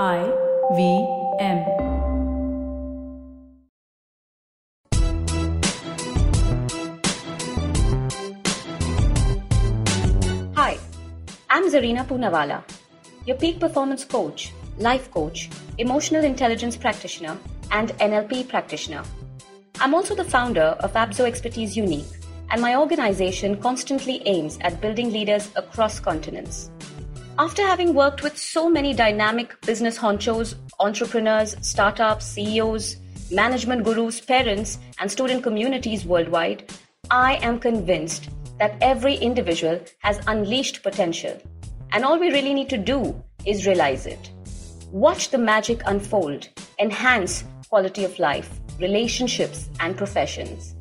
I V M. Hi, I'm Zarina Poonawalla, your peak performance coach, life coach, emotional intelligence practitioner, and NLP practitioner. I'm also the founder of Abzo Expertise Unique, and my organization constantly aims at building leaders across continents. After having worked with so many dynamic business honchos, entrepreneurs, startups, CEOs, management gurus, parents, and student communities worldwide, I am convinced that every individual has unleashed potential. And all we really need to do is realize it. Watch the magic unfold, enhance quality of life, relationships, and professions.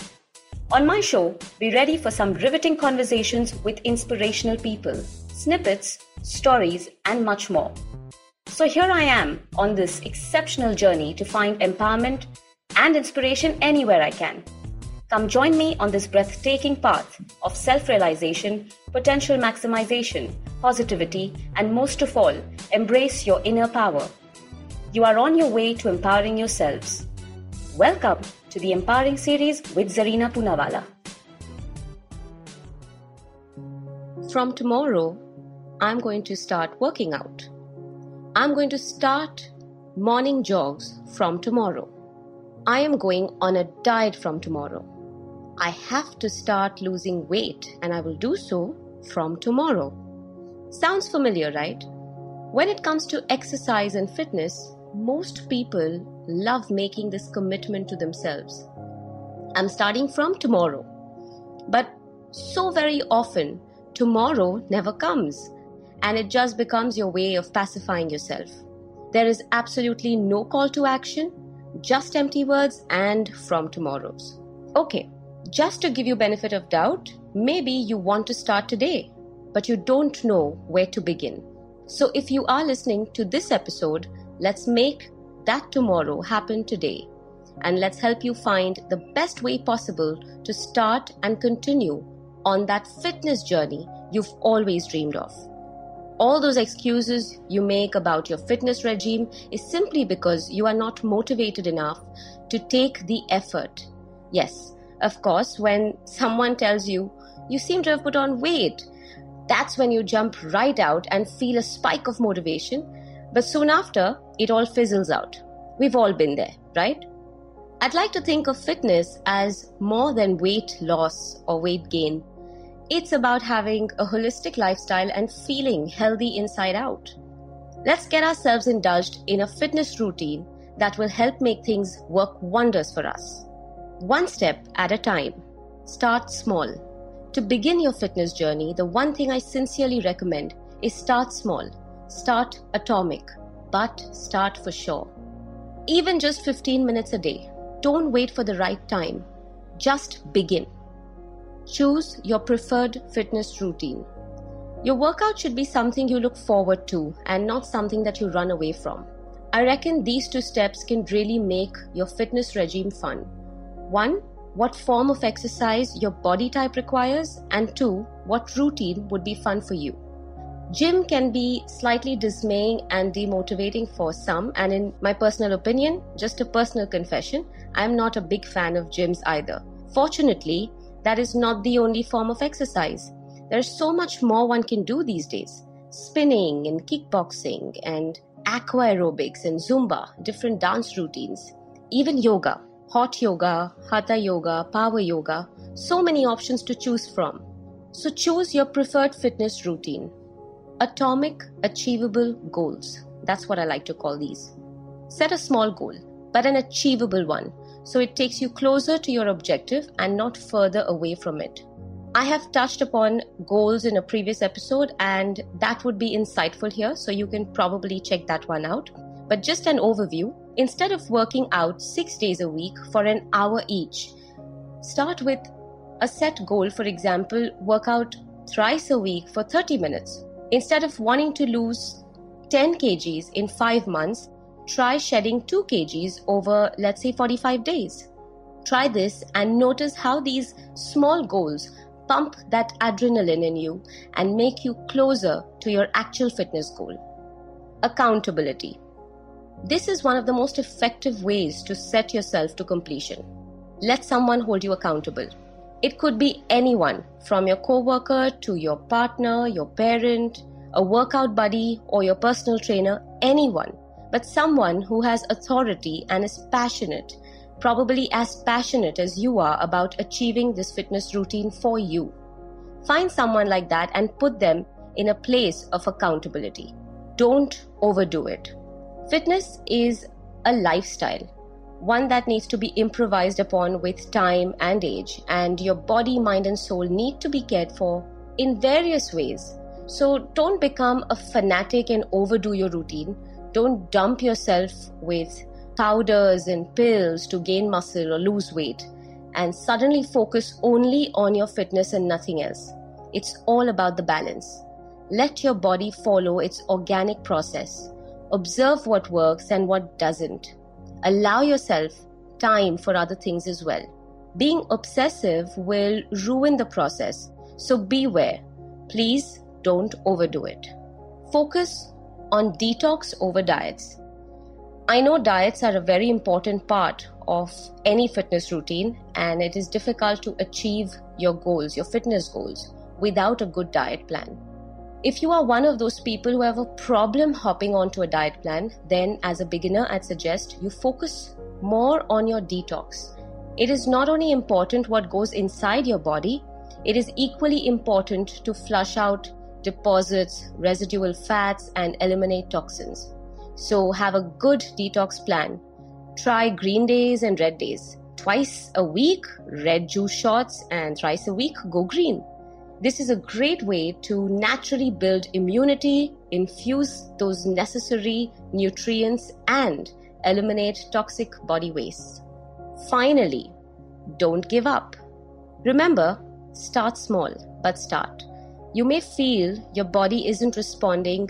On my show, be ready for some riveting conversations with inspirational people, snippets, stories, and much more. So here I am on this exceptional journey to find empowerment and inspiration anywhere I can. Come join me on this breathtaking path of self realization, potential maximization, positivity, and most of all, embrace your inner power. You are on your way to empowering yourselves. Welcome to the Empowering Series with Zarina Poonawalla. From tomorrow, I'm going to start working out. I'm going to start morning jogs from tomorrow. I am going on a diet from tomorrow. I have to start losing weight and I will do so from tomorrow. Sounds familiar, right? When it comes to exercise and fitness, most people love making this commitment to themselves. I'm starting from tomorrow. But so very often, tomorrow never comes, and it just becomes your way of pacifying yourself. There is absolutely no call to action, just empty words and from tomorrows. Okay, just to give you benefit of doubt, maybe you want to start today, but you don't know where to begin. So if you are listening to this episode, let's make that tomorrow happen today. And let's help you find the best way possible to start and continue on that fitness journey you've always dreamed of. All those excuses you make about your fitness regime is simply because you are not motivated enough to take the effort. Yes, of course, when someone tells you, you seem to have put on weight, that's when you jump right out and feel a spike of motivation. But soon after, it all fizzles out. We've all been there, right? I'd like to think of fitness as more than weight loss or weight gain. It's about having a holistic lifestyle and feeling healthy inside out. Let's get ourselves indulged in a fitness routine that will help make things work wonders for us. One step at a time. Start small. To begin your fitness journey, the one thing I sincerely recommend is start small. Start atomic, but start for sure. Even just 15 minutes a day. Don't wait for the right time. Just begin. Choose your preferred fitness routine. Your workout should be something you look forward to and not something that you run away from. I reckon these two steps can really make your fitness regime fun. One, what form of exercise your body type requires, and two, what routine would be fun for you. Gym can be slightly dismaying and demotivating for some, and in my personal opinion, just a personal confession, I'm not a big fan of gyms either. Fortunately, that is not the only form of exercise. There's so much more one can do these days spinning and kickboxing and aqua aerobics and Zumba, different dance routines, even yoga, hot yoga, hatha yoga, power yoga, so many options to choose from. So choose your preferred fitness routine. Atomic achievable goals. That's what I like to call these. Set a small goal, but an achievable one, so it takes you closer to your objective and not further away from it. I have touched upon goals in a previous episode, and that would be insightful here, so you can probably check that one out. But just an overview instead of working out six days a week for an hour each, start with a set goal. For example, work out thrice a week for 30 minutes. Instead of wanting to lose 10 kgs in five months, try shedding 2 kgs over, let's say, 45 days. Try this and notice how these small goals pump that adrenaline in you and make you closer to your actual fitness goal. Accountability. This is one of the most effective ways to set yourself to completion. Let someone hold you accountable. It could be anyone, from your coworker to your partner, your parent, a workout buddy, or your personal trainer, anyone, but someone who has authority and is passionate, probably as passionate as you are about achieving this fitness routine for you. Find someone like that and put them in a place of accountability. Don't overdo it. Fitness is a lifestyle one that needs to be improvised upon with time and age, and your body, mind, and soul need to be cared for in various ways. So don't become a fanatic and overdo your routine. Don't dump yourself with powders and pills to gain muscle or lose weight, and suddenly focus only on your fitness and nothing else. It's all about the balance. Let your body follow its organic process. Observe what works and what doesn't allow yourself time for other things as well. Being obsessive will ruin the process, so beware. Please don't overdo it. Focus on detox over diets. I know diets are a very important part of any fitness routine, and it is difficult to achieve your goals, your fitness goals, without a good diet plan. If you are one of those people who have a problem hopping onto a diet plan, then as a beginner, I'd suggest you focus more on your detox. It is not only important what goes inside your body, it is equally important to flush out deposits, residual fats, and eliminate toxins. So, have a good detox plan. Try green days and red days. Twice a week, red juice shots, and thrice a week, go green. This is a great way to naturally build immunity, infuse those necessary nutrients, and eliminate toxic body waste. Finally, don't give up. Remember, start small, but start. You may feel your body isn't responding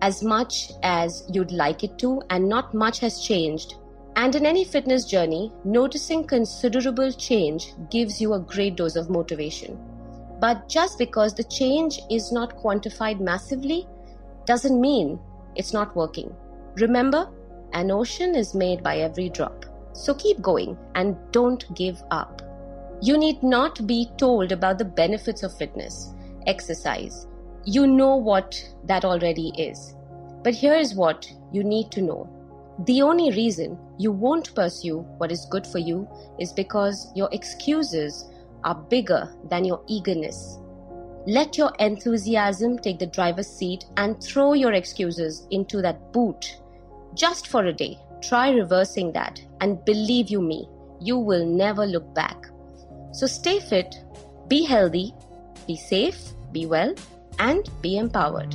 as much as you'd like it to, and not much has changed. And in any fitness journey, noticing considerable change gives you a great dose of motivation. But just because the change is not quantified massively doesn't mean it's not working. Remember, an ocean is made by every drop. So keep going and don't give up. You need not be told about the benefits of fitness, exercise. You know what that already is. But here is what you need to know. The only reason you won't pursue what is good for you is because your excuses are bigger than your eagerness. Let your enthusiasm take the driver's seat and throw your excuses into that boot just for a day. Try reversing that, and believe you me, you will never look back. So stay fit, be healthy, be safe, be well, and be empowered.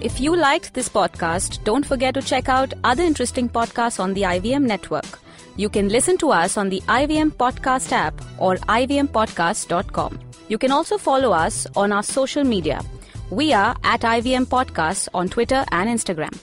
If you liked this podcast, don't forget to check out other interesting podcasts on the IVM network. You can listen to us on the IVM Podcast app or ivmpodcast.com. You can also follow us on our social media. We are at IVM Podcasts on Twitter and Instagram.